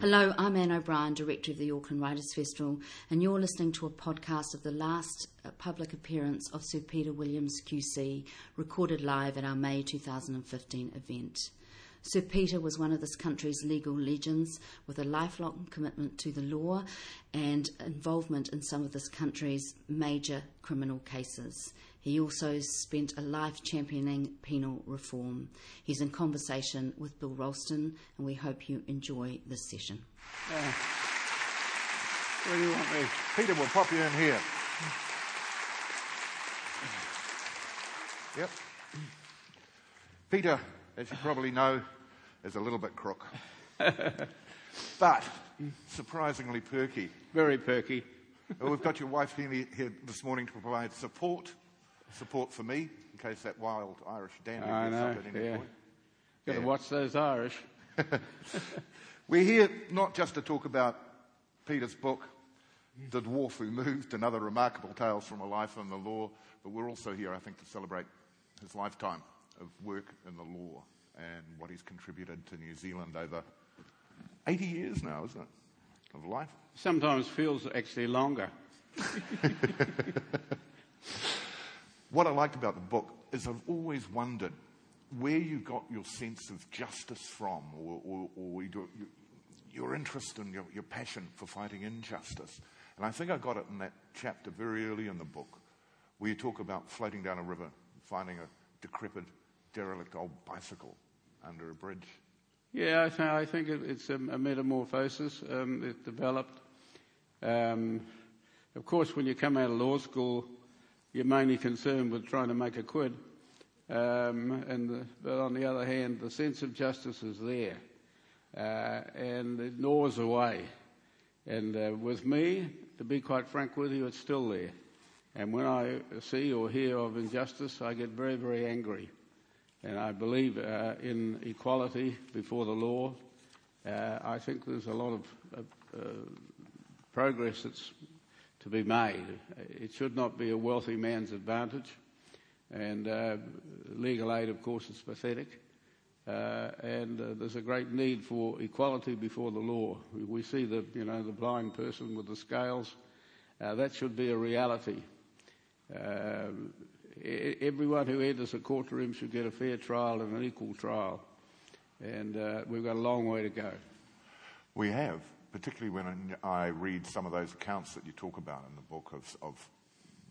Hello, I'm Anne O'Brien, Director of the Auckland Writers Festival, and you're listening to a podcast of the last uh, public appearance of Sir Peter Williams QC, recorded live at our May 2015 event. Sir Peter was one of this country's legal legends with a lifelong commitment to the law and involvement in some of this country's major criminal cases. He also spent a life championing penal reform. He's in conversation with Bill Ralston, and we hope you enjoy this session. Uh, where do you want me? Peter, we'll pop you in here. Yep. Peter, as you probably know, is a little bit crook. but surprisingly perky. Very perky. well, we've got your wife here, here this morning to provide support support for me in case that wild Irish dandy I gets know, up at any yeah. point. Got to watch those Irish. We're here not just to talk about Peter's book, The Dwarf Who Moved, and other remarkable tales from a life in the law, but we're also here, I think, to celebrate his lifetime of work in the law and what he's contributed to New Zealand over 80 years now, isn't it, of life? Sometimes feels actually longer. What I like about the book is I've always wondered where you got your sense of justice from, or, or, or your, your, interest and your, your passion for fighting injustice. And I think I got it in that chapter very early in the book, where you talk about floating down a river, finding a decrepit, derelict old bicycle under a bridge. Yeah, I, th- I think it, it's a, metamorphosis. Um, it developed. Um, of course, when you come out of law school, you're mainly concerned with trying to make a quid. Um, and the, but on the other hand, the sense of justice is there, uh, and it gnaws away. And uh, with me, to be quite frank with you, it's still there. And when I see or hear of injustice, I get very, very angry. And I believe uh, in equality before the law. Uh, I think there's a lot of uh, progress that's to be made. It should not be a wealthy man's advantage. And uh, legal aid, of course, is pathetic. Uh, and uh, there's a great need for equality before the law. We see the, you know, the blind person with the scales. Uh, that should be a reality. Uh, everyone who enters a courtroom should get a fair trial and an equal trial. And uh, we've got a long way to go. We have particularly when I read some of those accounts that you talk about in the book of, of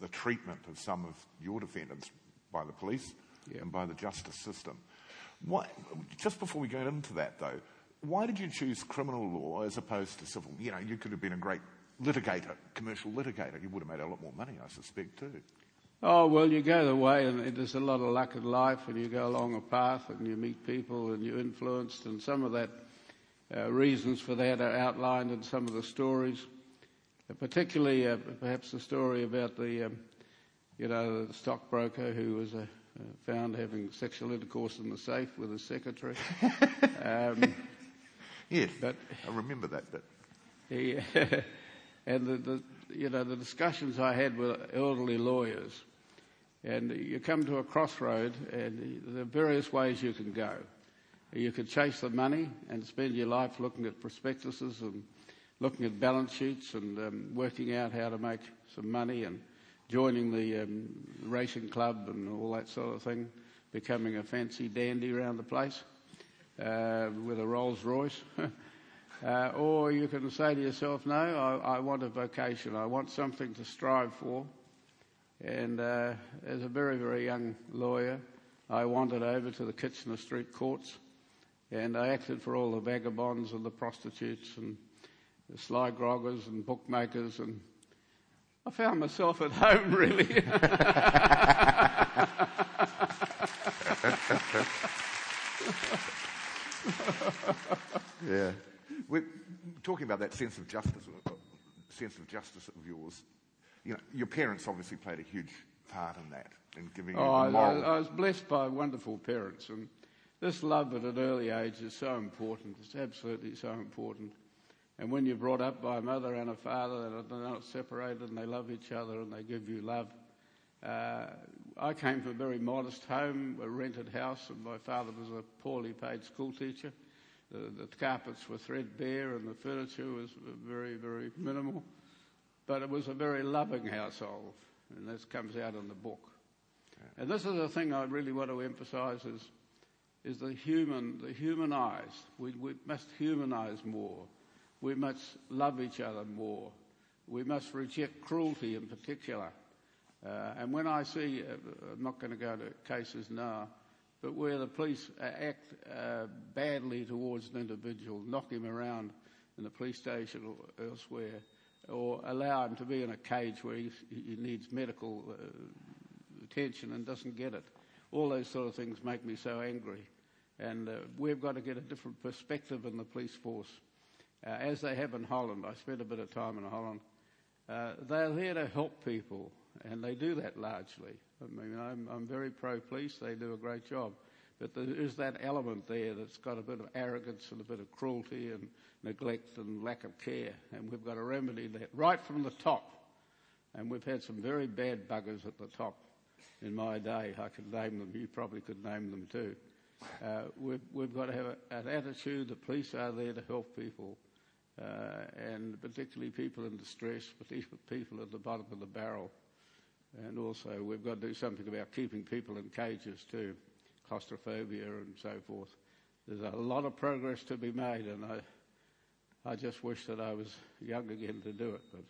the treatment of some of your defendants by the police yeah. and by the justice system. Why, just before we go into that, though, why did you choose criminal law as opposed to civil? You know, you could have been a great litigator, commercial litigator. You would have made a lot more money, I suspect, too. Oh, well, you go the way, and there's a lot of luck in life, and you go along a path, and you meet people, and you're influenced, and some of that uh, reasons for that are outlined in some of the stories, uh, particularly uh, perhaps the story about the, um, you know, the stockbroker who was uh, uh, found having sexual intercourse in the safe with his secretary. um, yes, but I remember that bit. He, and the, the, you know, the discussions I had with elderly lawyers, and you come to a crossroad, and there are various ways you can go. You could chase the money and spend your life looking at prospectuses and looking at balance sheets and um, working out how to make some money and joining the um, racing club and all that sort of thing, becoming a fancy dandy around the place uh, with a Rolls Royce. uh, or you can say to yourself, no, I, I, want a vocation. I want something to strive for. And uh, as a very, very young lawyer, I wandered over to the Kitchener Street courts and I acted for all the vagabonds and the prostitutes and the sly groggers and bookmakers and I found myself at home really. yeah. We're talking about that sense of justice, sense of justice of yours. You know, your parents obviously played a huge part in that, in giving oh, you the moral. I, I was blessed by wonderful parents, and this love at an early age is so important. It's absolutely so important. And when you're brought up by a mother and a father and they're not separated and they love each other and they give you love. Uh, I came from a very modest home, a rented house, and my father was a poorly paid school teacher. the, the carpets were threadbare and the furniture was very, very minimal. But it was a very loving household, and this comes out in the book. And this is the thing I really want to emphasise is, is the human, the human eyes. We, we must humanise more. We must love each other more. We must reject cruelty in particular. Uh, and when I see, uh, I'm not going to go to cases now, but where the police act uh, badly towards an individual, knock him around in the police station or elsewhere, or allow him to be in a cage where he, he needs medical uh, attention and doesn't get it. All those sort of things make me so angry. And uh, we've got to get a different perspective in the police force, uh, as they have in Holland. I spent a bit of time in Holland. Uh, they're there to help people, and they do that largely. I mean, I'm, I'm very pro-police. They do a great job. But there is that element there that's got a bit of arrogance and a bit of cruelty and neglect and lack of care. And we've got to remedy that right from the top. And we've had some very bad buggers at the top in my day. I could name them. You probably could name them too. Uh, we've, we've, got to have a, an attitude. The police are there to help people, uh, and particularly people in distress, particularly people at the bottom of the barrel. And also, we've got to do something about keeping people in cages too, claustrophobia and so forth. There's a lot of progress to be made, and I, I just wish that I was young again to do it. But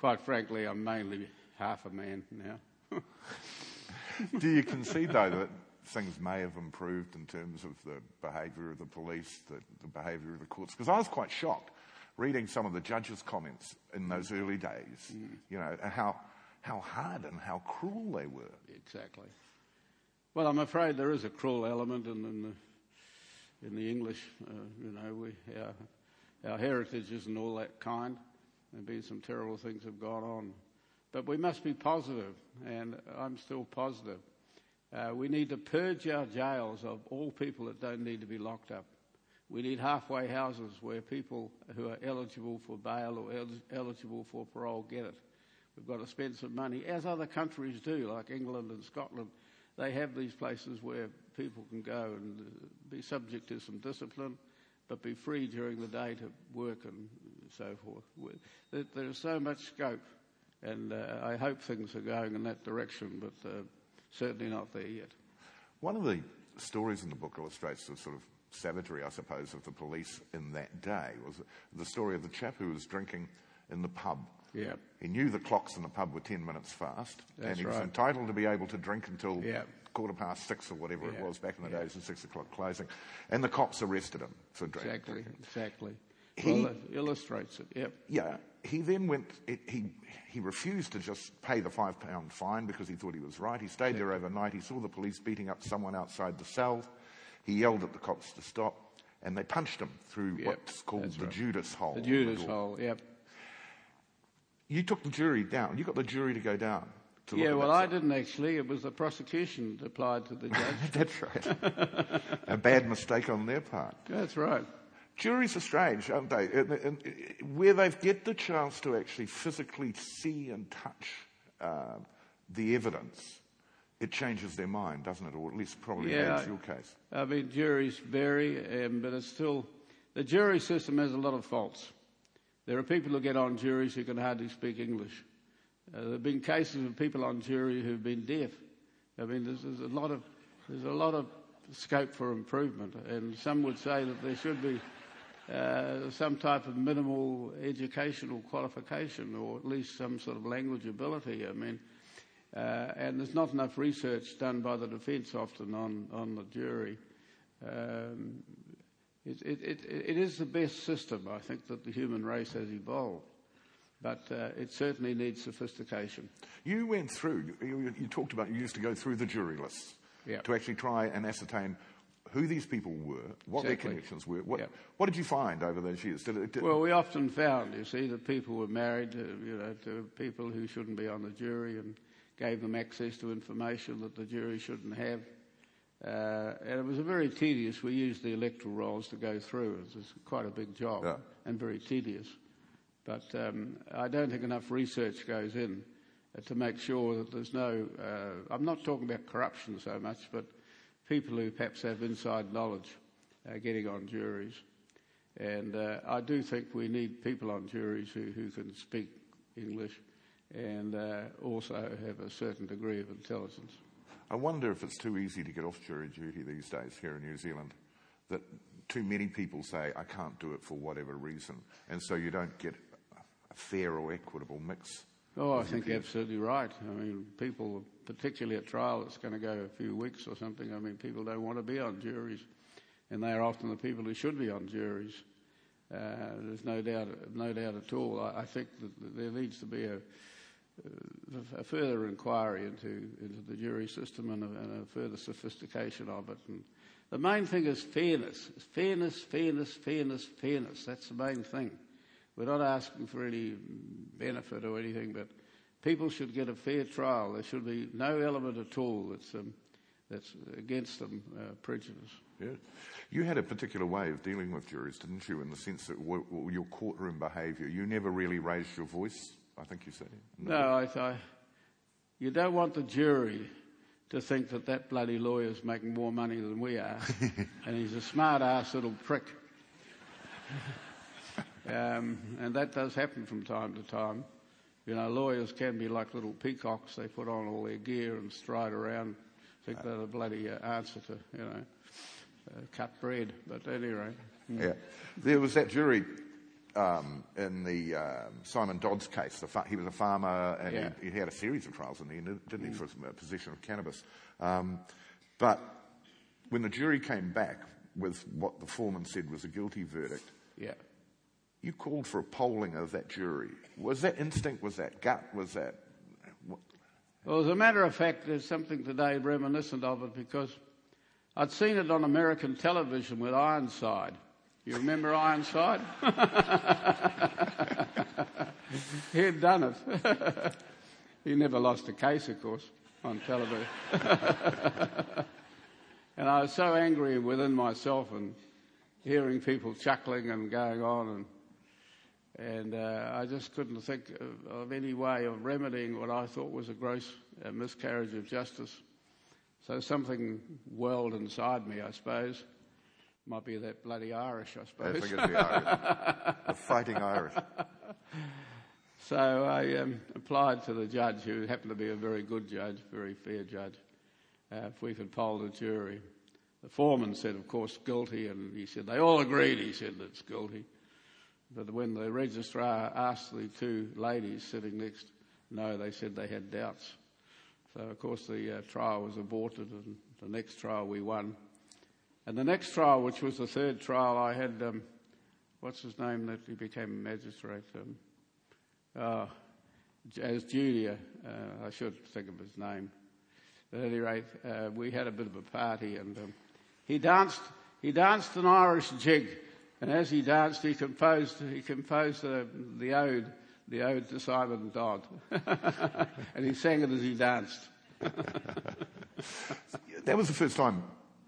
quite frankly, I'm mainly half a man now. do you concede, though, that things may have improved in terms of the behaviour of the police, the, the behaviour of the courts? Because I was quite shocked reading some of the judges' comments in those early days, mm. you know, how how hard and how cruel they were. Exactly. Well, I'm afraid there is a cruel element in, in the in the English. Uh, you know, we our, our heritage isn't all that kind. There've been some terrible things have gone on, but we must be positive, and I'm still positive. Uh, we need to purge our jails of all people that don't need to be locked up. We need halfway houses where people who are eligible for bail or el- eligible for parole get it. We've got to spend some money, as other countries do, like England and Scotland. They have these places where people can go and uh, be subject to some discipline, but be free during the day to work and so forth. There's so much scope, and uh, I hope things are going in that direction, but uh, certainly not there yet. One of the stories in the book illustrates the sort of savagery, I suppose, of the police in that day was the story of the chap who was drinking in the pub yeah. He knew the clocks in the pub were 10 minutes fast. That's and he was right. entitled to be able to drink until yeah. quarter past six or whatever yeah. it was back in the yeah. days of six o'clock closing. And the cops arrested him for drinking. Exactly, exactly. He, well, it illustrates it, yep. Yeah. He then went, it, he, he refused to just pay the five pound fine because he thought he was right. He stayed there overnight. He saw the police beating up someone outside the cell. He yelled at the cops to stop and they punched him through yep. what's called the right. Judas hole. The Judas hole, yep you took the jury down. You got the jury to go down. To yeah, well, I didn't actually. It was the prosecution that applied to the judge. That's right. a bad mistake on their part. That's right. Juries are strange, aren't they? Where they get the chance to actually physically see and touch uh, the evidence, it changes their mind, doesn't it? Or at least probably yeah, your case. I mean, juries vary, um, but it's still the jury system has a lot of faults. There are people who get on juries who can hardly speak English. Uh, there have been cases of people on jury who've been deaf. I mean, there's, there's, a lot of there's a lot of scope for improvement, and some would say that there should be uh, some type of minimal educational qualification, or at least some sort of language ability. I mean, uh, and there's not enough research done by the defence often on on the jury. Um, it, it, it, it is the best system, I think, that the human race has evolved. But uh, it certainly needs sophistication. You went through, you, you, talked about you used to go through the jury lists yep. to actually try and ascertain who these people were, what exactly. their connections were. What, yep. what, did you find over those years? Did did well, we often found, you see, that people were married to, you know, to people who shouldn't be on the jury and gave them access to information that the jury shouldn't have. Uh, and it was a very tedious. We used the electoral rolls to go through. It was quite a big job yeah. and very tedious. But um, I don't think enough research goes in to make sure that there's no. Uh, I'm not talking about corruption so much, but people who perhaps have inside knowledge uh, getting on juries. And uh, I do think we need people on juries who, who can speak English and uh, also have a certain degree of intelligence. I wonder if it's too easy to get off jury duty these days here in New Zealand. That too many people say, I can't do it for whatever reason. And so you don't get a fair or equitable mix. Oh, I think you're absolutely right. I mean, people, particularly at trial, it's going to go a few weeks or something. I mean, people don't want to be on juries, and they are often the people who should be on juries. Uh, there's no doubt, no doubt at all. I, I think that there needs to be a, a further inquiry into, into the jury system and a, and a, further sophistication of it. And the main thing is fairness. Fairness, fairness, fairness, fairness. That's the main thing. We're not asking for any benefit or anything, but people should get a fair trial. There should be no element at all that's, um, that's against them uh, prejudice. Yeah. You had a particular way of dealing with juries, didn't you, in the sense that w- w- your courtroom behaviour, you never really raised your voice I think you said. No, I thought you don't want the jury to think that that bloody lawyer's making more money than we are, and he's a smart ass little prick. Um, and that does happen from time to time. You know, lawyers can be like little peacocks. They put on all their gear and stride around, think they're the bloody uh, answer to, you know, uh, cut bread. But anyway. Mm. Yeah. There was that jury um, in the um, Simon Dodds case. Fa- he was a farmer and yeah. he, he, had a series of trials in the end, didn't he, for a possession of cannabis. Um, but when the jury came back with what the foreman said was a guilty verdict, yeah. You called for a polling of that jury. Was that instinct? Was that gut? Was that. Well, as a matter of fact, there's something today reminiscent of it because I'd seen it on American television with Ironside. You remember Ironside? he had done it. he never lost a case, of course, on television. and I was so angry within myself and hearing people chuckling and going on and and uh, I just couldn't think of, of, any way of remedying what I thought was a gross uh, miscarriage of justice. So something welled inside me, I suppose, might be that bloody Irish, I suppose. I think it's the Irish. the fighting Irish. So I um, applied to the judge, who happened to be a very good judge, very fair judge, uh, if we could poll the jury. The foreman said, of course, guilty, and he said, they all agreed, he said, it's guilty. But when the registrar asked the two ladies sitting next, no, they said they had doubts. So, of course, the uh, trial was aborted, and the next trial we won. And the next trial, which was the third trial, I had, um, what's his name that he became a magistrate? Um, uh, as Junior, uh, I should think of his name. At any rate, uh, we had a bit of a party and um, he danced, he danced an Irish jig. And as he danced, he composed, he composed uh, the ode, the ode to Simon Dodd. and he sang it as he danced. that was the first time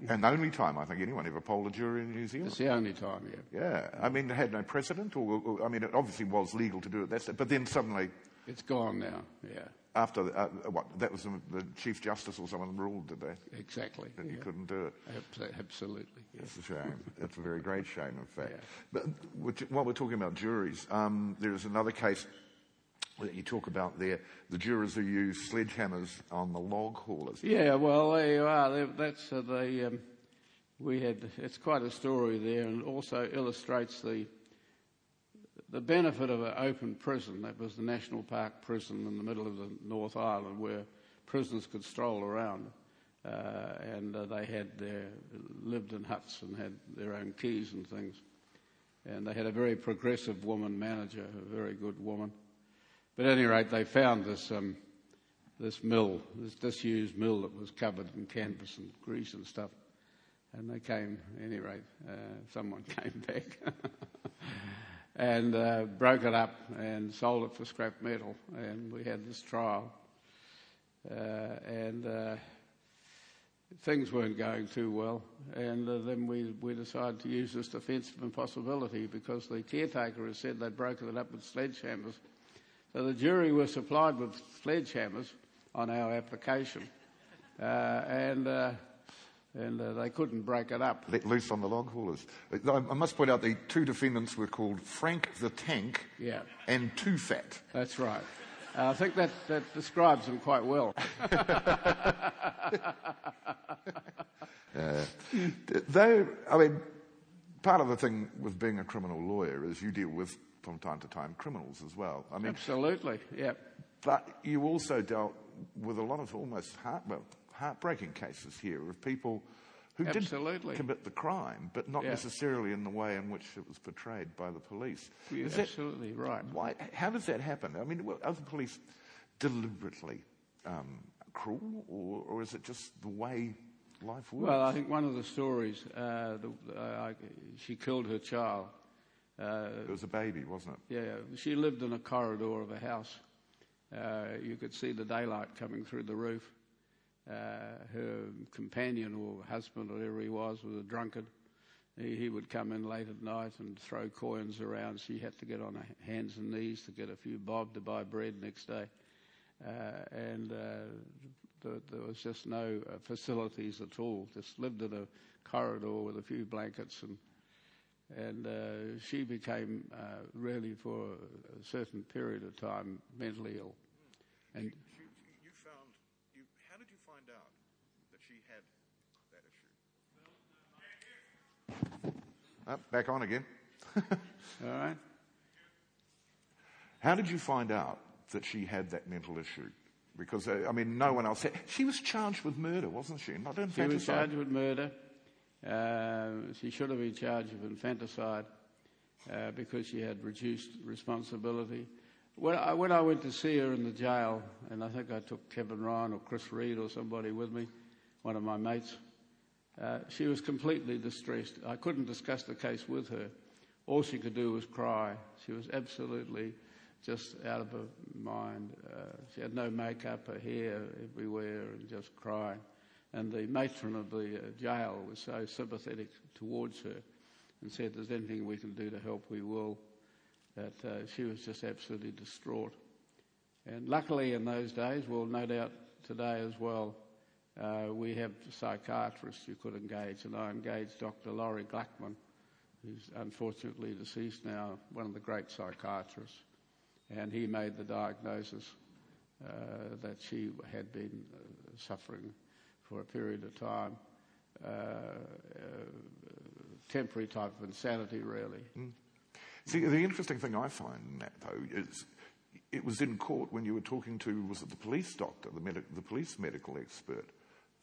and the only time I think anyone ever polled a jury in New Zealand. It's the only time, yeah. Yeah. I mean, it had no precedent, or, or I mean, it obviously was legal to do it. That's, but then suddenly. It's gone now, yeah. After, uh, what, that was the, the, Chief Justice or someone ruled, did they? Exactly. That yeah. you couldn't do it. Absolutely. Yeah. It's a shame. it's a very great shame, in fact. Yeah. But while we're talking about juries, um, there is another case that you talk about there, the jurors who use sledgehammers on the log haulers. Yeah, well, there you are. That's uh, the. Um, we had. It's quite a story there, and also illustrates the the benefit of an open prison. That was the National Park prison in the middle of the North Island, where prisoners could stroll around, uh, and uh, they had their lived in huts and had their own keys and things. And they had a very progressive woman manager, a very good woman but at any rate, they found this, um, this mill, this disused mill that was covered in canvas and grease and stuff. And they came, at any rate, uh, someone came back and uh, broke it up and sold it for scrap metal. And we had this trial. Uh, and uh, things weren't going too well. And uh, then we, we decided to use this defensive impossibility because the caretaker had said they'd broken it up with sledgehammers so the jury were supplied with sledgehammers on our application. Uh, and uh, and uh, they couldn't break it up. Let loose on the log haulers. I must point out the two defendants were called Frank the Tank Yeah. and Too Fat. That's right. Uh, I think that, that describes them quite well. Though, I mean, part of the thing with being a criminal lawyer is you deal with, from time to time, criminals as well. I mean, Absolutely, yeah. but you also dealt with a lot of almost heart, well, heartbreaking cases here of people who Absolutely. did commit the crime, but not Yeah. necessarily in the way in which it was portrayed by the police. You're Is that- absolutely right. why, how does that happen? I mean, are the police deliberately um, cruel, or, or is it just the way life works? Well, I think one of the stories, uh, the, uh, I, she killed her child. Uh, it was a baby, wasn't it? yeah, she lived in a corridor of a house. Uh, you could see the daylight coming through the roof. Uh, her companion or husband, or whatever he was, was a drunkard. He, he would come in late at night and throw coins around. She had to get on her hands and knees to get a few bob to buy bread next day. Uh, and uh, th- there was just no uh, facilities at all. Just lived in a corridor with a few blankets and and uh, she became uh, really for a certain period of time mentally ill. And you found, you, how did you find out that she had that issue? Oh, back on again. all right, How did you find out that she had that mental issue? Because, uh, I mean, no one else had. She was charged with murder, wasn't she? Not she was charged with murder. Uh, she should have been charged with infanticide uh, because she had reduced responsibility. When I, when I went to see her in the jail, and I think I took Kevin Ryan or Chris Reed or somebody with me, one of my mates, uh, she was completely distressed. I couldn't discuss the case with her. All she could do was cry. She was absolutely just out of her mind. Uh, she had no makeup, her hair everywhere, and just crying. And the matron of the uh, jail was so sympathetic towards her and said, There's anything we can do to help, we will. That uh, she was just absolutely distraught. And luckily, in those days, well, no doubt today as well, uh, we have psychiatrists you could engage, and I engaged Dr. Laurie Gluckman, who's unfortunately deceased now, one of the great psychiatrists, and he made the diagnosis uh, that she had been uh, suffering for a period of time, uh, uh, temporary type of insanity, really. See, the interesting thing I find in that, though, is it was in court when you were talking to, was it the police doctor, the, medic, the police medical expert,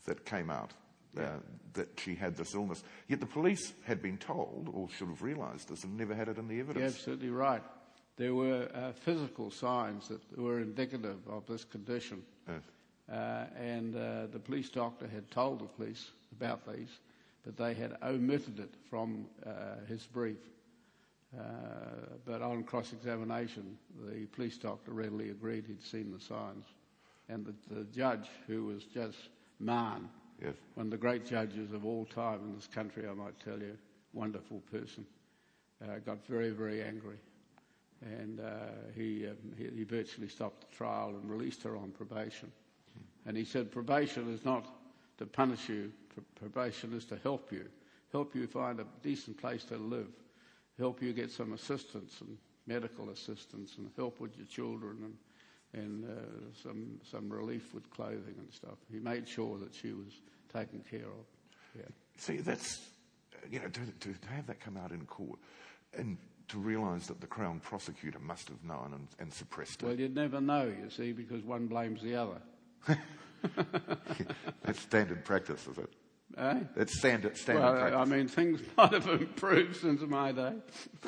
that came out uh, that she had this illness. Yet the police had been told, or should have realised this, and never had it in the You're evidence. absolutely right. There were uh, physical signs that were indicative of this condition. Uh, and uh, the police doctor had told the police about these, but they had omitted it from uh, his brief. Uh, but on cross examination, the police doctor readily agreed he'd seen the signs. And the, the judge, who was Judge Mann, Yes. one of the great judges of all time in this country, I might tell you, wonderful person, uh, got very, very angry. And uh, he, um, he, he virtually stopped the trial and released her on probation. And he said, probation is not to punish you, Pr- probation is to help you, help you find a decent place to live, help you get some assistance and medical assistance and help with your children and, and uh, some, some relief with clothing and stuff. He made sure that she was taken care of. Yeah. See, that's, you know, to, to, to have that come out in court and to realise that the Crown prosecutor must have known and, and suppressed it. Well, you'd never know, you see, because one blames the other. That's standard practice, is it? Eh? That's standard, standard Well, practice. I mean, things might have improved since my day.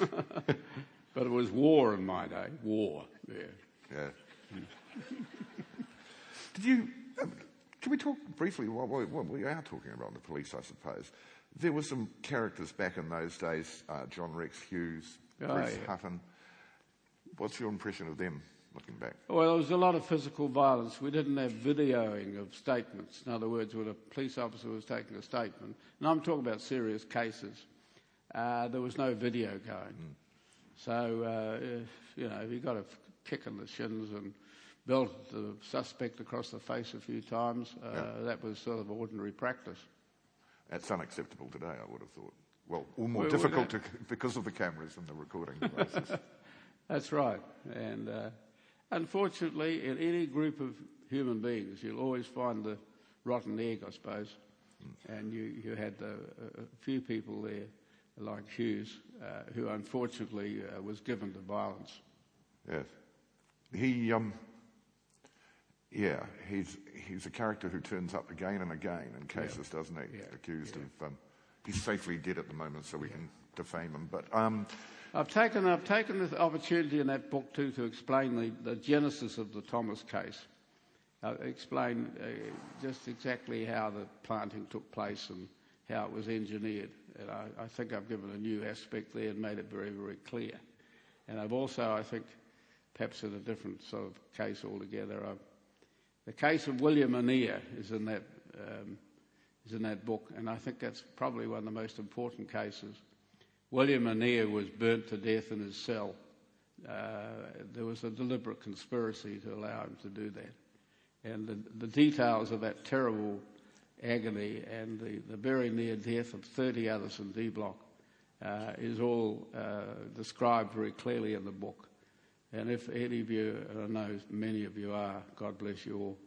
but it was war in my day. War. Yeah. Yeah. Did you? Um, can we talk briefly? What, what, what we are talking about the police, I suppose. There were some characters back in those days. Uh, John Rex Hughes, Oh, Bruce yeah. Hutton. What's your impression of them looking back? Well, there was a lot of physical violence. We didn't have videoing of statements. In other words, when a police officer was taking a statement, and I'm talking about serious cases, uh, there was no video going. So, uh, if, you know, if you got a kick in the shins and belted the suspect across the face a few times, uh, that was sort of ordinary practice. That's unacceptable today, I would have thought. Well, all more well, difficult to, because of the cameras and the recording devices. That's right. And uh, unfortunately, in any group of human beings, you'll always find the rotten egg, I suppose. Mm. And you, you had uh, a few people there, like Hughes, uh, who unfortunately uh, was given to violence. Yes. He, um, yeah, he's, he's a character who turns up again and again in cases, yeah. doesn't he? Yeah. Accused yeah. of. Um, he's safely dead at the moment, so we can defame him. But um, I've taken I've taken this opportunity in that book too to explain the, the genesis of the Thomas case. Uh, explain uh, just exactly how the planting took place and how it was engineered. And I, I, think I've given a new aspect there and made it very, very clear. And I've also, I think, perhaps in a different sort of case altogether, I've, the case of William Annear is in that um, is in that book, and I think that's probably one of the most important cases. William Annear was burnt to death in his cell. Uh, there was a deliberate conspiracy to allow him to do that. And the, the details of that terrible agony and the, the, very near death of 30 others in D Block uh, is all uh, described very clearly in the book. And if any of you, and I know many of you are, God bless you all,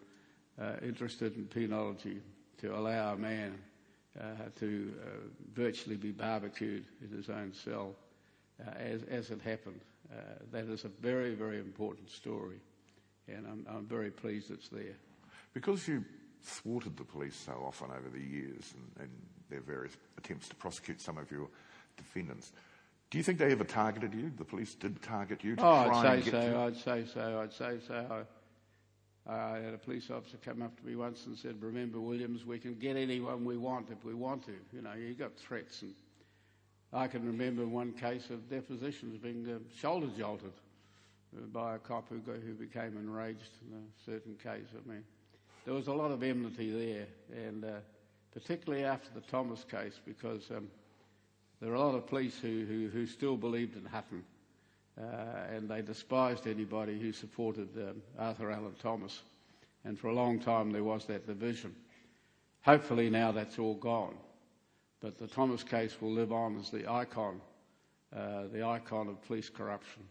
uh, interested in penology, to allow a man uh, to uh, virtually be barbecued in his own cell uh, as, as it happened. that is a very, very important story, and I'm, I'm very pleased it's there. Because you thwarted the police so often over the years and, and their various attempts to prosecute some of your defendants, do you think they ever targeted you? The police did target you to oh, try I'd say so. You? I'd say so. I'd say so. I had a police officer come up to me once and said, "Remember, Williams, we can get anyone we want if we want to. You know, you got threats." And I can remember one case of depositions being uh, shoulder jolted uh, by a cop who, got, who became enraged in a certain case. I mean, there was a lot of enmity there, and uh, particularly after the Thomas case, because um, there are a lot of police who, who, who still believed in Hutton. Uh, and they despised anybody who supported um, Arthur Allan Thomas. And for a long time there was that division. Hopefully now that's all gone. But the Thomas case will live on as the icon, uh, the icon of police corruption.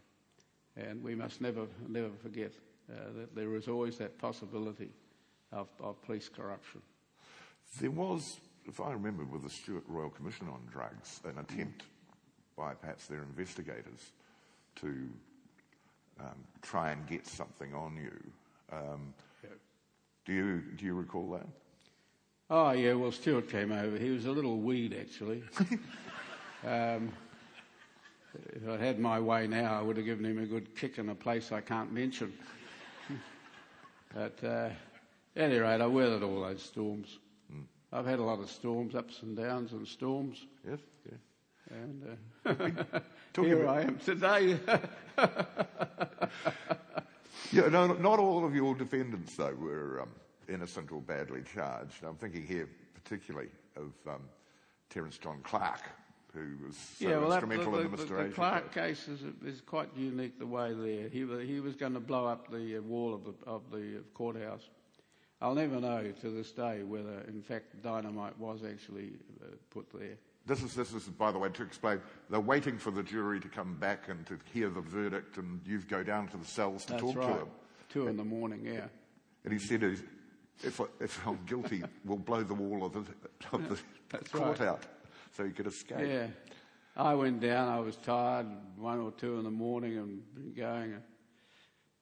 And we must never, never forget uh, that there is always that possibility of, of police corruption. There was, if I remember, with the Stewart Royal Commission on Drugs, an attempt by perhaps their investigators to um, try and get something on you. Um, do you do you recall that? Oh yeah, well Stewart came over. He was a little weed actually. um, if I'd had my way now, I would have given him a good kick in a place I can't mention. but uh, at any rate, I weathered all those storms. I've had a lot of storms, ups and downs, and storms. Yes. Yeah. And uh, here about... I am today. yeah, no, not all of your defendants, though, were um, innocent or badly charged. I'm thinking here particularly of um, Terence John Clark, who was so yeah, well, instrumental that, the, in the Mr. The, the Clark case is, is, quite unique the way there. He, he was going to blow up the uh, wall of the, of the courthouse. I'll never know to this day whether, in fact, dynamite was actually uh, put there. This is, this is, by the way, to explain, they're waiting for the jury to come back and to hear the verdict, and you go down to the cells to That's talk right. to them. Two in the morning, yeah. And he said, if, if I'm guilty, we'll blow the wall of the, of the court right. out so he could escape. Yeah. I went down, I was tired, one or two in the morning, and going.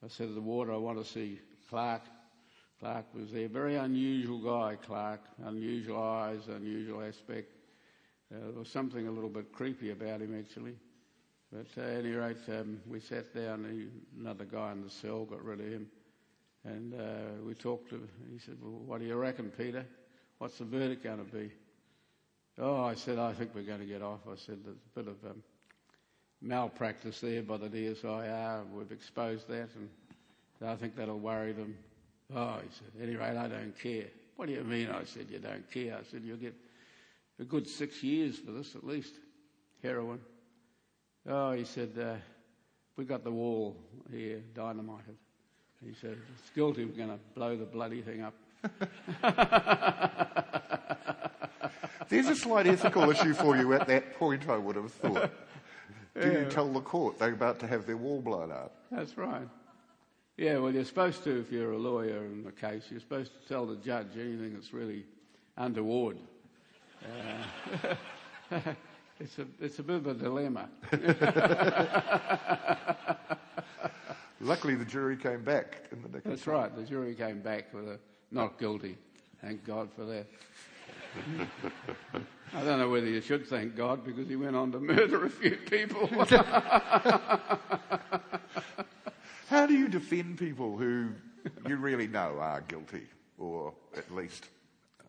I said to the warder, I want to see Clark. Clark was there. Very unusual guy, Clark. Unusual eyes, unusual aspect. Uh, there was something a little bit creepy about him, actually. But uh, at any rate, um, we sat down. He, another guy in the cell got rid of him. And uh, we talked to him. He said, Well, what do you reckon, Peter? What's the verdict going to be? Oh, I said, I think we're going to get off. I said, There's a bit of um, malpractice there by the DSIR. We've exposed that, and I think that'll worry them. Oh, he said, at any rate, I don't care. What do you mean? I said, You don't care. I said, You'll get a good six years for this at least, heroin. Oh, he said, uh, we got the wall here dynamited. He said, it's guilty, we're going to blow the bloody thing up. There's a slight ethical issue for you at that point, I would have thought. Do you tell the court they're about to have their wall blown up? That's right. Yeah, well, you're supposed to, if you're a lawyer in the case, you're supposed to tell the judge anything that's really untoward. Uh, it's, a, it's a bit of a dilemma. Luckily, the jury came back in the nick That's right, the jury came back with a not guilty. Thank God for that. I don't know whether you should thank God because he went on to murder a few people. How do you defend people who you really know are guilty, or at least?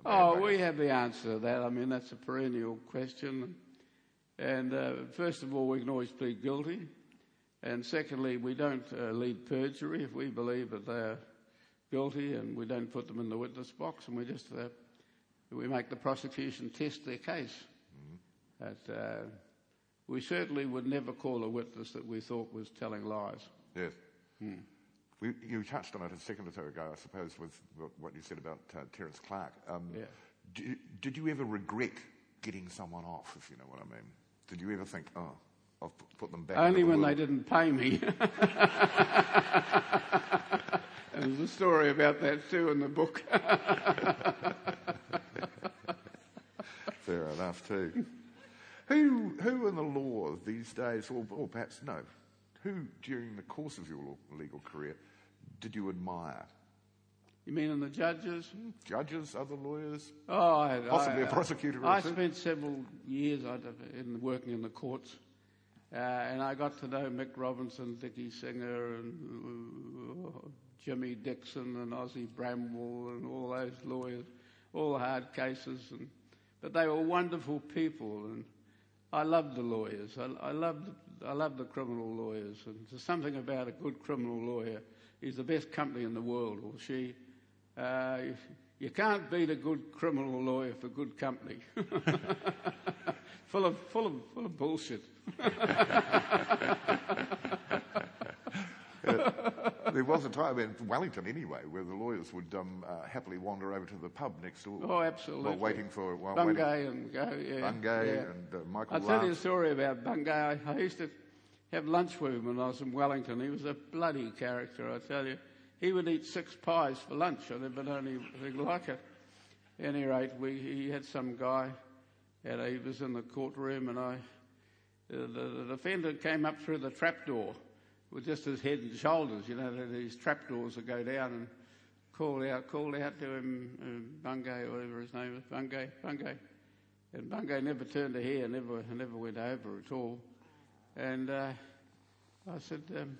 oh, we have the answer to that. I mean, that's a perennial question. And uh, first of all, we can always plead guilty. And secondly, we don't uh, lead perjury if we believe that they're guilty, and we don't put them in the witness box, and we just uh, we make the prosecution test their case. Mm-hmm. That, uh, we certainly would never call a witness that we thought was telling lies. Yes. Hmm. We, you touched on it a second or so ago, I suppose, with what you said about uh, Terence Clark. Um, yeah. did, did you ever regret getting someone off, if you know what I mean? Did you ever think, oh, I'll put them back? Only when they didn't pay me. There's a story about that too in the book. Fair enough, too. who, who in the law these days, or, or perhaps no, who during the course of your legal career did you admire? You mean in the judges? Judges, other lawyers? Oh, I, possibly I, a prosecutor. I spent several years in working in the courts, uh, and I got to know Mick Robinson, Dickie Singer, and uh, Jimmy Dixon, and Ozzie Bramwell, and all those lawyers, all hard cases, and but they were wonderful people, and I loved the lawyers. I, I loved I love the criminal lawyers, and there's something about a good criminal lawyer. He's the best company in the world, or she. Uh, you can't beat a good criminal lawyer for good company. full of full of full of bullshit. there was a time in Wellington, anyway, where the lawyers would um, uh, happily wander over to the pub next door. Oh, absolutely. While waiting for while Bungay and go, yeah. Bungay yeah. and uh, Michael. I'll tell you a story about Bungay. I used to have lunch with him when I was in Wellington. He was a bloody character, I tell you. He would eat six pies for lunch. I never known anything like it. At any rate, we, he had some guy, and he was in the courtroom, and I, the, the defendant came up through the trapdoor with just his head and shoulders, you know, these trapdoors that go down and call out, called out to him, uh, Bungay, or whatever his name was, Bungay, Bungay. And Bungay never turned a hair, never, never went over at all. And uh, I said, um,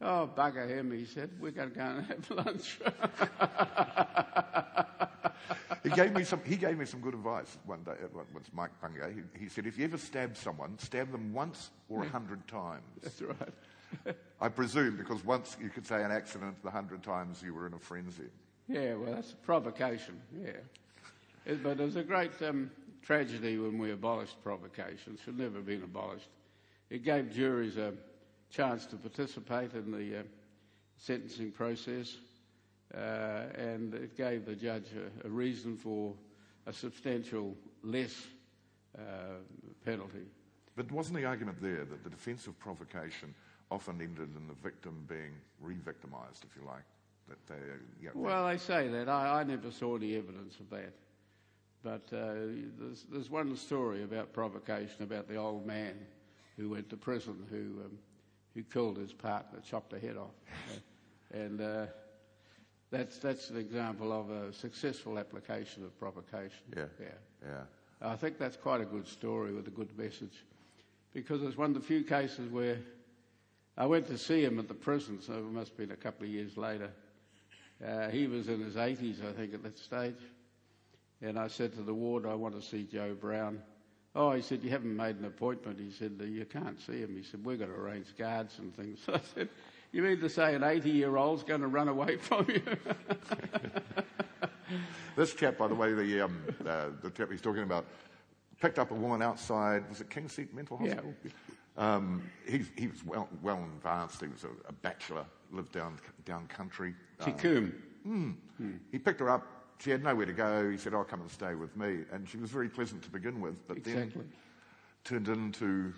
oh, bugger him, he said, we're going to go and have lunch. he gave me some. He gave me some good advice one day. Uh, once Mike Bungay, he, he, said, "If you ever stab someone, stab them once or a hundred times." That's right. I presume because once you could say an accident, the hundred times you were in a frenzy. Yeah, well, that's a provocation, yeah. It, but it was a great um, tragedy when we abolished provocation. It should never have been abolished. It gave juries a chance to participate in the uh, sentencing process, uh, and it gave the judge a, a, reason for a substantial less uh, penalty. But wasn't the argument there that the defence of provocation often ended in the victim being re-victimised, if you like. That they, you know, well, they say that. I, I, never saw any evidence of that. But uh, there's, there's, one story about provocation about the old man who went to prison who um, who killed his partner, chopped the head off, and uh, that's that's an example of a successful application of provocation. Yeah, yeah, yeah. I think that's quite a good story with a good message, because it's one of the few cases where I went to see him at the prison, so it must have been a couple of years later. Uh, he was in his 80s, I think, at that stage. And I said to the ward, I want to see Joe Brown. Oh, he said, you haven't made an appointment. He said, you can't see him. He said, we've got to arrange guards and things. So I said, you mean to say an 80 year old's going to run away from you? this chap, by the way, the, um, uh, the chap he's talking about, picked up a woman outside, was it Kingseat Mental Hospital? Yeah. Um, he, was well, well advanced. He was a, a, bachelor, lived down down country. Um, Mm. He picked her up. She had nowhere to go. He said, "I'll come and stay with me." And she was very pleasant to begin with, but Exactly. then turned into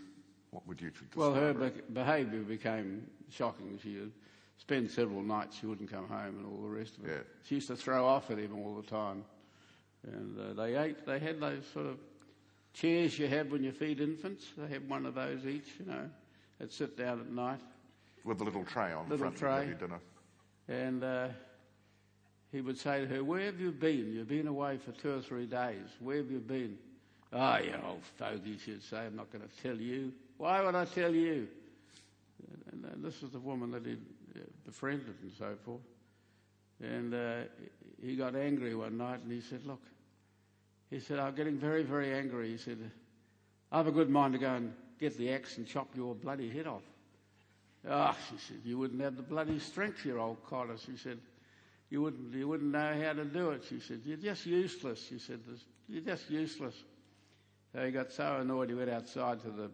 what would you describe? Well, her her? be- behaviour became shocking. She would spend several nights, she wouldn't come home and all the rest of it. Yeah. She used to throw off at him all the time. And uh, they ate, they had those sort of chairs you have when you feed infants. They had one of those each, you know. They'd sit down at night. with a little tray on Little front tray. you dinner. And uh, he would say to her, Where have you been? You've been away for two or three days. Where have you been? Ah, you old fogey, she'd say, I'm not going to tell you. Why would I tell you? And, and this was the woman that he'd uh, befriended and so forth. And uh, he got angry one night and he said, Look, he said, I'm getting very, very angry. He said, I have a good mind to go and get the axe and chop your bloody head off. Ah, she said, you wouldn't have the bloody strength, you old cotter. She said, you wouldn't, you wouldn't know how to do it. She said, you're just useless. She said, you're just useless. So he got so annoyed he went outside to the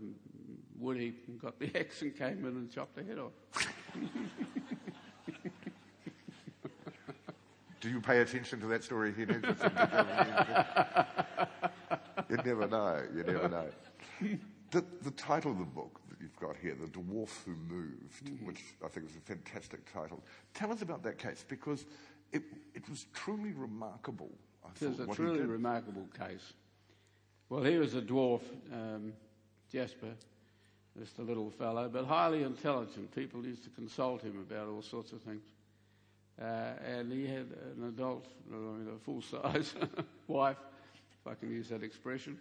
wood heap and got the axe and came in and chopped the head off. Do you pay attention to that story? You, never- you never know. You never know. The, the title of the book that you've got here, The Dwarf Who Moved, Mm-hmm. which I think is a fantastic title. Tell us about that case because it, it was truly remarkable. I It was a truly remarkable case. Well, he was a dwarf, um, Jasper, just a little fellow, but highly intelligent. People used to consult him about all sorts of things. Uh, and he had an adult, a full size wife, if I can use that expression.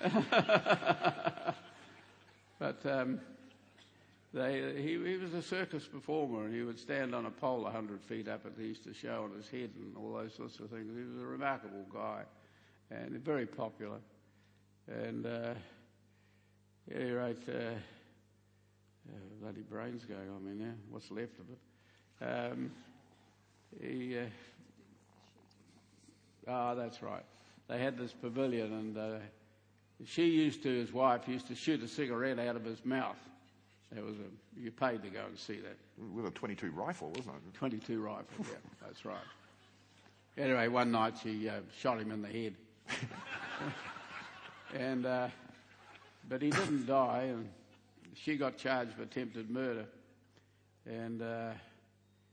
but um, they, he, he was a circus performer and he would stand on a pole 100 feet up at the Easter show on his head and all those sorts of things. He was a remarkable guy and very popular. And uh, at any rate, uh, uh, bloody brains going on me now. What's left of it? Um, he, uh, ah, that's right. They had this pavilion, and uh, she used to, his wife, used to shoot a cigarette out of his mouth. There was a you paid to go and see that. With a 22 rifle, wasn't it? 22 rifle, yeah, that's right. Anyway, one night she uh, shot him in the head. and, uh, but he didn't die, and she got charged for attempted murder. And uh,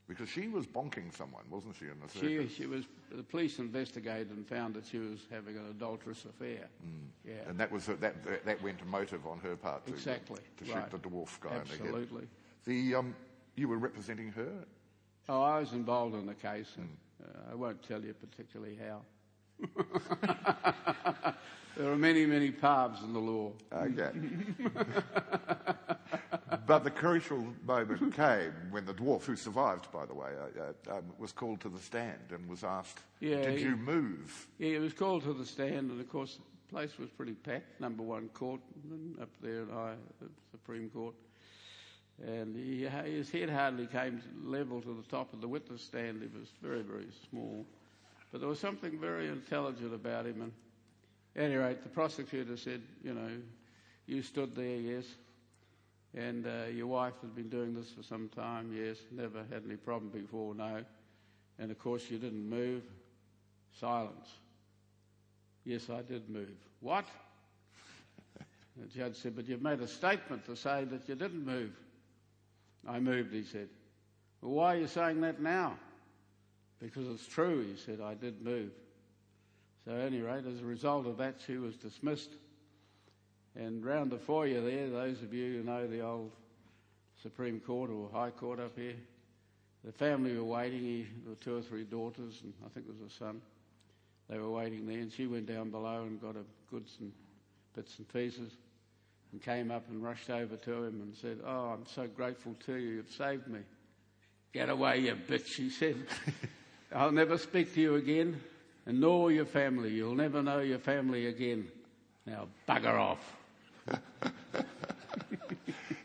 Because she was bonking someone, wasn't she, in the she, circus? she was, the police investigated and found that she was having an adulterous affair. Yeah, And that was that, that that went to motive on her part to, Exactly, to shoot right. the dwarf guy in the absolutely. The um, you were representing her. Oh, I was involved in the case, and uh, I won't tell you particularly how. there are many, many paths in the law. Okay. but the crucial moment came when the dwarf, who survived, by the way, uh, uh, um, was called to the stand and was asked, Yeah, "Did he- you move?" Yeah, he was called to the stand, and of course, the place was pretty packed. Number one court up there at high, the Supreme Court. And he, his head hardly came level to the top of the witness stand. He was very, very small. But there was something very intelligent about him. And at any rate, the prosecutor said, you know, you stood there, yes. And uh, your wife has been doing this for some time, yes. Never had any problem before, no. And of course, you didn't move. Silence. Yes, I did move. What? The judge said, But you've made a statement to say that you didn't move. I moved, he said. Well, why are you saying that now? Because it's true, he said, I did move. So, at any rate, as a result of that, she was dismissed. And round the foyer there, those of you who know the old Supreme Court or High Court up here, the family were waiting. He, there were two or three daughters, and I think there was a son. They were waiting there, and she went down below and got her goods and bits and pieces and came up and rushed over to him and said, Oh, I'm so grateful to you. You've saved me. Get away, you bitch, she said. I'll never speak to you again, and nor your family. You'll never know your family again. Now, bugger off.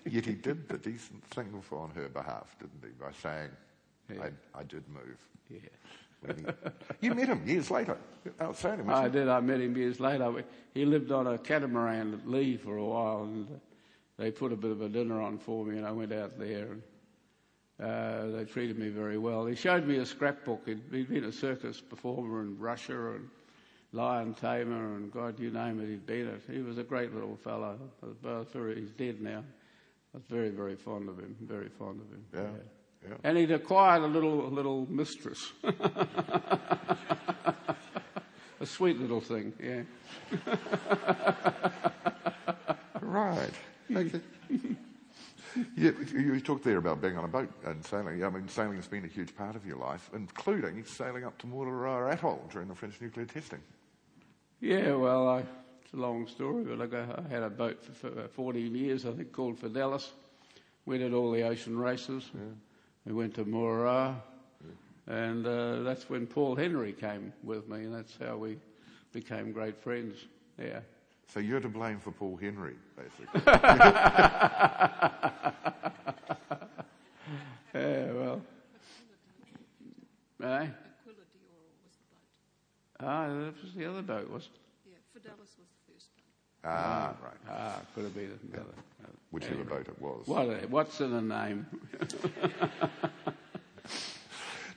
Yet he did the decent thing for on her behalf, didn't he? By saying, I, I did move. Yeah. He- you met him years later outside him. I did. I met him years later. He lived on a catamaran at Leigh for a while, and they put a bit of a dinner on for me, and I went out there. And Uh, they treated me very well. He showed me a scrapbook. He'd, he'd been a circus performer in Russia and lion tamer and God, you name it, he'd been it. He was a great little fellow. He's dead now. I was very, very fond of him. Very fond of him. Yeah. yeah. And he'd acquired a little, little mistress. a sweet little thing, yeah. right. Okay. yeah, you talked there about being on a boat and sailing. I mean, sailing has been a huge part of your life, including sailing up to Mururoa Atoll during the French nuclear testing. Yeah, well, I, it's a long story, but I, I had a boat for, for 14 years, I think, called Fidelis. We did all the ocean races. Yeah. We went to Mururoa, yeah. and uh, that's when Paul Henry came with me, and that's how we became great friends. Yeah. So you're to blame for Paul Henry, basically. yeah, well. Eh? Ah, that was the other boat, was it? Yeah, Fidelis was the first boat. Ah, right. Ah, could have been another. Yeah. Whichever anyway. boat it was. What's in the name?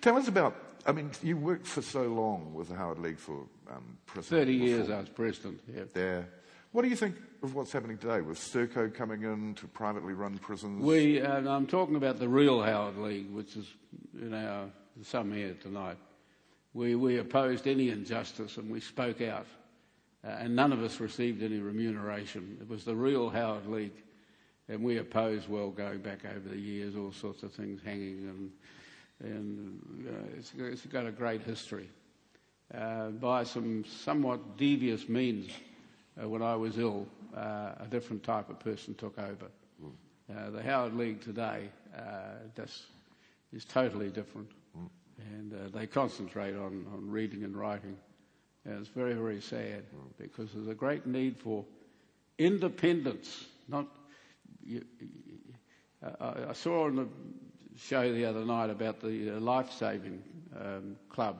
Tell us about, I mean, you worked for so long with the Howard League for um, president. 30 years I was president, yeah. Yeah. What do you think of what's happening today with Serco coming in to privately run prisons? We, uh, I'm talking about the real Howard League, which is in our, some here tonight. We, we opposed any injustice and we spoke out. Uh, and none of us received any remuneration. It was the real Howard League. And we opposed, well, going back over the years, all sorts of things hanging, and, and uh, it's, it's got a great history. Uh, by some somewhat devious means, uh, when I was ill, uh, a different type of person took over. Mm. the Howard League today just is totally different and uh, they concentrate on, on reading and writing. And it's very, very sad because there's a great need for independence. Not, you, I, I, saw on the show the other night about the uh, life saving um, club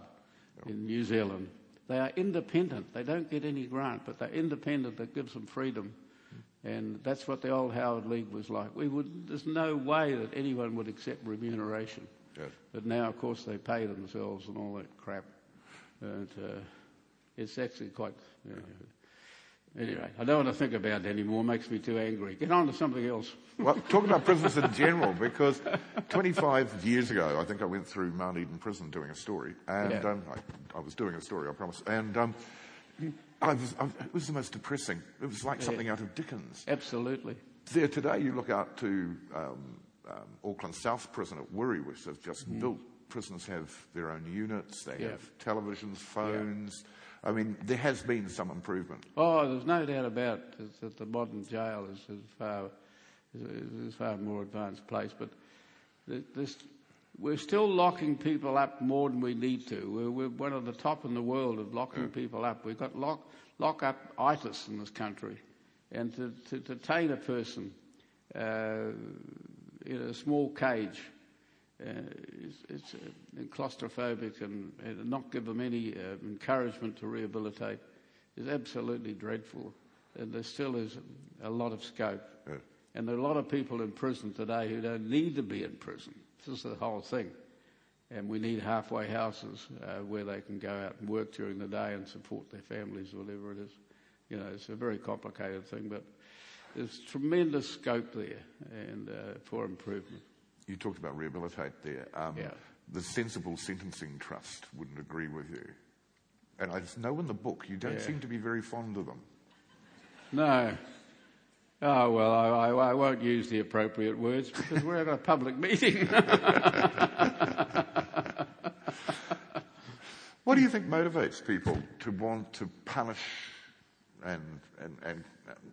in New Zealand. They are independent. They don't get any grant, but they're independent. That gives them freedom. And that's what the old Howard League was like. We would, there's no way that anyone would accept remuneration. Good. But now, of course, they pay themselves and all that crap. And uh, it's actually quite. Anyway, I don't want to think about it anymore. It makes me too angry. Get on to something else. Well, talk about prisons in general, because 25 years ago, I think I went through Mount Eden Prison doing a story, and yeah. um, I, I, was doing a story, I promise, and um, I was, I, it was the most depressing. It was like something out of Dickens. Absolutely. There today, you look out to um, um, Auckland South Prison at Wiri, which they've just mm. built. Prisoners have their own units, they yeah. have televisions, phones. Yeah. I mean, there has been some improvement. Oh, there's no doubt about it that the modern jail is, is far is, is far more advanced place, but this, we're still locking people up more than we need to. We're, we're one of the top in the world of locking yeah. people up. We've got lock, lock up itis in this country. And to, to, to detain a person, uh, in a small cage. Uh, it's, it's uh, claustrophobic and, and, not give them any uh, encouragement to rehabilitate is absolutely dreadful. And there still is a lot of scope. Yeah. And there are a lot of people in prison today who don't need to be in prison. This is the whole thing. And we need halfway houses uh, where they can go out and work during the day and support their families, whatever it is. You know, it's a very complicated thing, but there's tremendous scope there and uh, for improvement. You talked about rehabilitate there. Um, yeah. The Sensible Sentencing Trust wouldn't agree with you. And I just know in the book you don't yeah. seem to be very fond of them. No. Oh, well, I, I, I won't use the appropriate words because we're at a public meeting. what do you think motivates people to want to punish and, and, and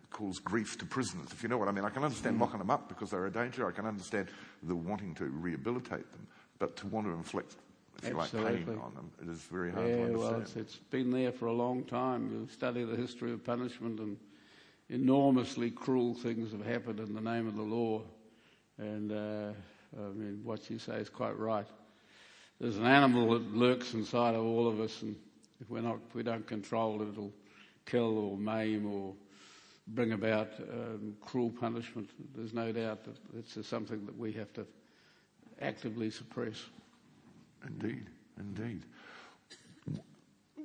cause grief to prisoners, if you know what I mean. I can understand locking them up because they're a danger. I can understand the wanting to rehabilitate them, but to want to inflict, if you like, pain on them, it is very hard yeah, to understand. well, it's, it's been there for a long time. You study the history of punishment and enormously cruel things have happened in the name of the law. And, uh, I mean, what you say is quite right. There's an animal that lurks inside of all of us, and if we're not, if we don't control it, it'll kill or maim or bring about um, cruel punishment. There's no doubt that it's something that we have to actively suppress. Indeed, indeed.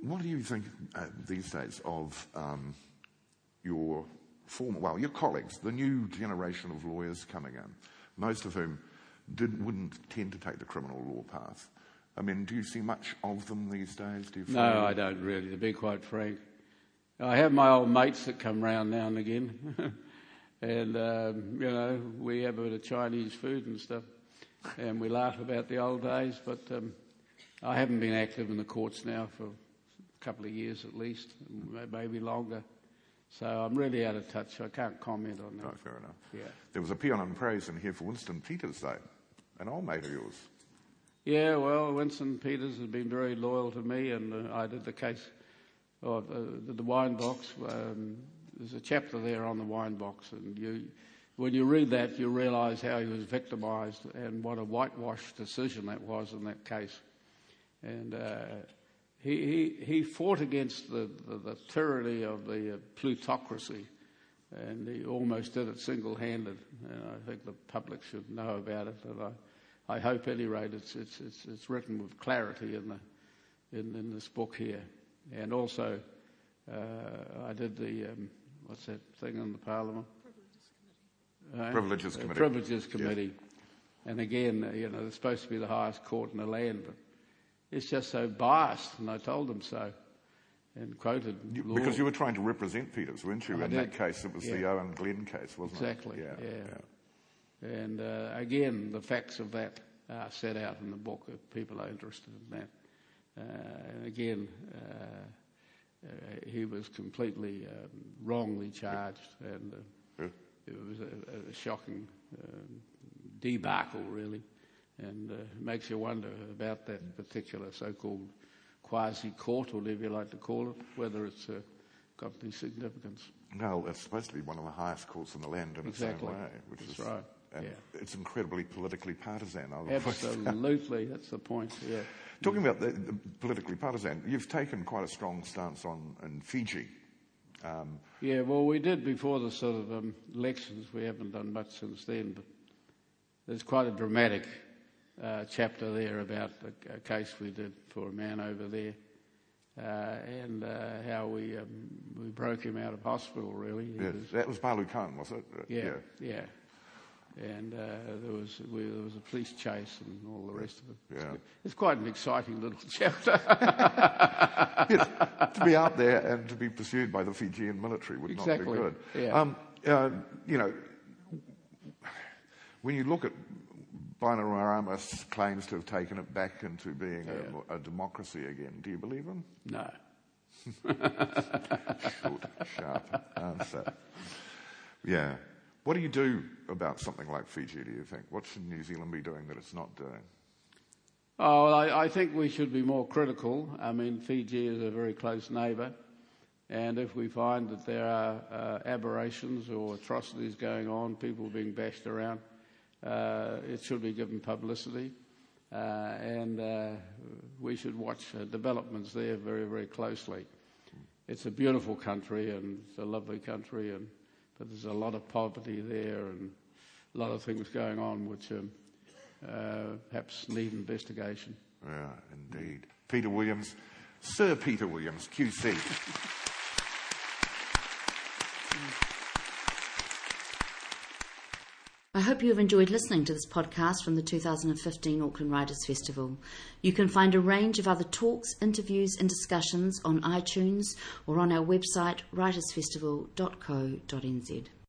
What do you think uh, these days of um, your former, well, your colleagues, the new generation of lawyers coming in, most of whom did, wouldn't tend to take the criminal law path? I mean, do you see much of them these days? Do you no, I don't really, to be quite frank. I have my old mates that come round now and again. and, um, you know, we have a bit of Chinese food and stuff. And we laugh about the old days, but um, I haven't been active in the courts now for a couple of years at least, maybe longer. So I'm really out of touch. I can't comment on that. No, fair enough. Yeah. There was a paean and praise in here for Winston Peters, though, an old mate of yours. Yeah, well, Winston Peters has been very loyal to me, and uh, I did the case of uh, the, the, wine box. Um, there's a chapter there on the wine box, and you, when you read that, you realise how he was victimised and what a whitewashed decision that was in that case. And uh, he, he, he fought against the, the, the tyranny of the uh, plutocracy, and he almost did it single handed. And I think the public should know about it. And I, I hope, at any rate, it's, it's, it's, it's written with clarity in, the, in, in this book here. And also, uh, I did the, um, what's that thing in the Parliament? Privileges Committee. Privileges Committee. And again, you know, it's supposed to be the highest court in the land, but it's just so biased, and I told them so. And quoted you, because you were trying to represent Peters, weren't you? I in did. that case, it was yeah. the Owen Glenn case, wasn't exactly. it? Exactly. Yeah. yeah. And uh, again, the facts of that are set out in the book if people are interested in that. Uh, and again, uh, uh he was completely um, wrongly charged, and uh, it was a, a shocking um, debacle, really and uh, makes you wonder about that particular so-called quasi-court, or whatever you like to call it, whether it's uh, got any significance. Well, it's supposed to be one of the highest courts in the land in exactly. its own way. Which That's is, right. And yeah. it's incredibly politically partisan. Absolutely, that's the point. Yeah. Talking about the, the, politically partisan, you've taken quite a strong stance on in Fiji. Um, yeah, well, we did before the sort of um, elections. We haven't done much since then, but there's quite a dramatic uh, chapter there about a, a, case we did for a man over there. Uh, and uh, how we um, we broke him out of hospital. Really, yes, was, that was Ballu Khan, was it? Yeah, yeah. yeah. And uh, there was we, there was a police chase and all the rest of it. Yeah. It's quite an exciting little chapter. yes, to be out there and to be pursued by the Fijian military would exactly. not be good. Yeah. Um, uh, you know, when you look at Bainimarama claims to have taken it back into being yeah. a, a, democracy again. Do you believe him? No. Short, sharp answer. Yeah. What do you do about something like Fiji, do you think? What should New Zealand be doing that it's not doing? Oh, well, I, I think we should be more critical. I mean, Fiji is a very close neighbour. And if we find that there are uh, aberrations or atrocities going on, people being bashed around, uh, it should be given publicity. Uh, and uh, we should watch developments there very, very closely. It's a beautiful country and it's a lovely country, and, but there's a lot of poverty there and a lot of things going on which um, uh, perhaps need investigation. Yeah, indeed. Peter Williams, Sir Peter Williams, QC. I hope you have enjoyed listening to this podcast from the 2015 Auckland Writers Festival. You can find a range of other talks, interviews, and discussions on iTunes or on our website writersfestival.co.nz.